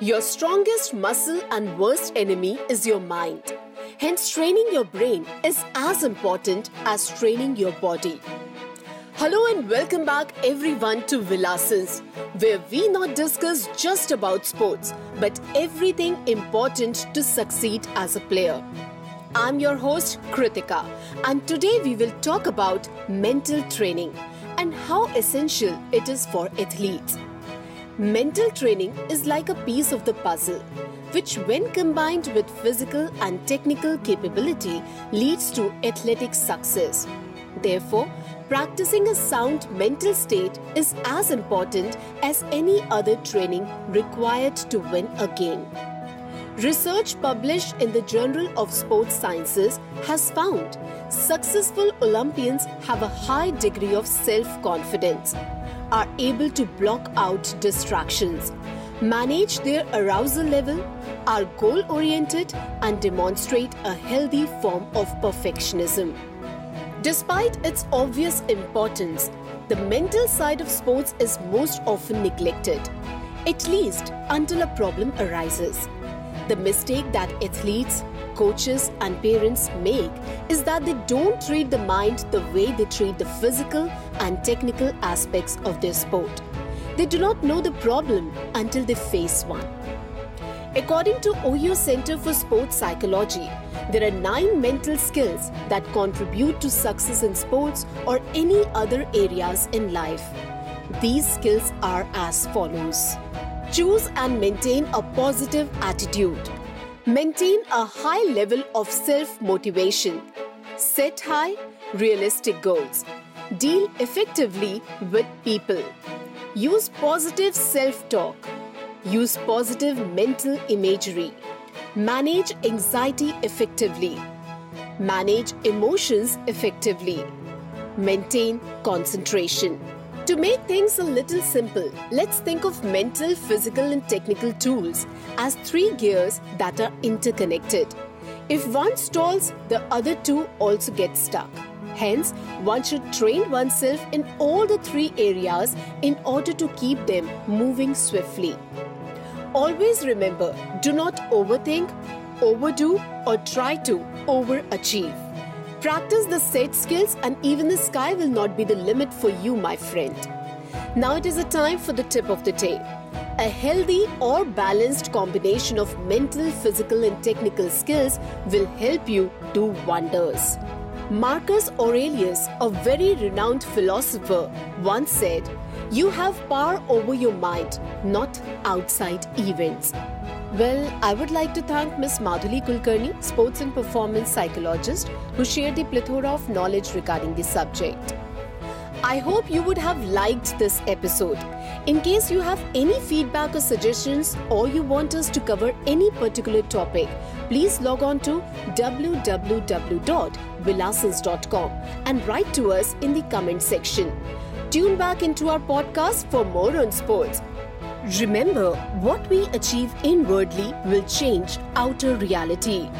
Your strongest muscle and worst enemy is your mind. Hence, training your brain is as important as training your body. Hello and welcome back everyone to Vilasins, where we not discuss just about sports, but everything important to succeed as a player. I'm your host Kritika, and today we will talk about mental training and how essential it is for athletes. Mental training is like a piece of the puzzle, which, when combined with physical and technical capability, leads to athletic success. Therefore, practicing a sound mental state is as important as any other training required to win a game. Research published in the Journal of Sports Sciences has found successful Olympians have a high degree of self confidence are able to block out distractions, manage their arousal level, are goal oriented, and demonstrate a healthy form of perfectionism. Despite its obvious importance, the mental side of sports is most often neglected, at least until a problem arises. The mistake that athletes, coaches, and parents make is that they don't treat the mind the way they treat the physical and technical aspects of their sport. They do not know the problem until they face one. According to Ohio Center for Sports Psychology, there are nine mental skills that contribute to success in sports or any other areas in life. These skills are as follows Choose and maintain a positive attitude. Maintain a high level of self motivation. Set high, realistic goals. Deal effectively with people. Use positive self talk. Use positive mental imagery. Manage anxiety effectively. Manage emotions effectively. Maintain concentration. To make things a little simple, let's think of mental, physical, and technical tools as three gears that are interconnected. If one stalls, the other two also get stuck. Hence, one should train oneself in all the three areas in order to keep them moving swiftly. Always remember do not overthink, overdo, or try to overachieve. Practice the set skills, and even the sky will not be the limit for you, my friend. Now it is a time for the tip of the day. A healthy or balanced combination of mental, physical, and technical skills will help you do wonders. Marcus Aurelius, a very renowned philosopher, once said, You have power over your mind, not outside events. Well, I would like to thank Ms. Madhuli Kulkarni, sports and performance psychologist, who shared the plethora of knowledge regarding the subject. I hope you would have liked this episode. In case you have any feedback or suggestions or you want us to cover any particular topic, please log on to www.vilasins.com and write to us in the comment section. Tune back into our podcast for more on sports. Remember, what we achieve inwardly will change outer reality.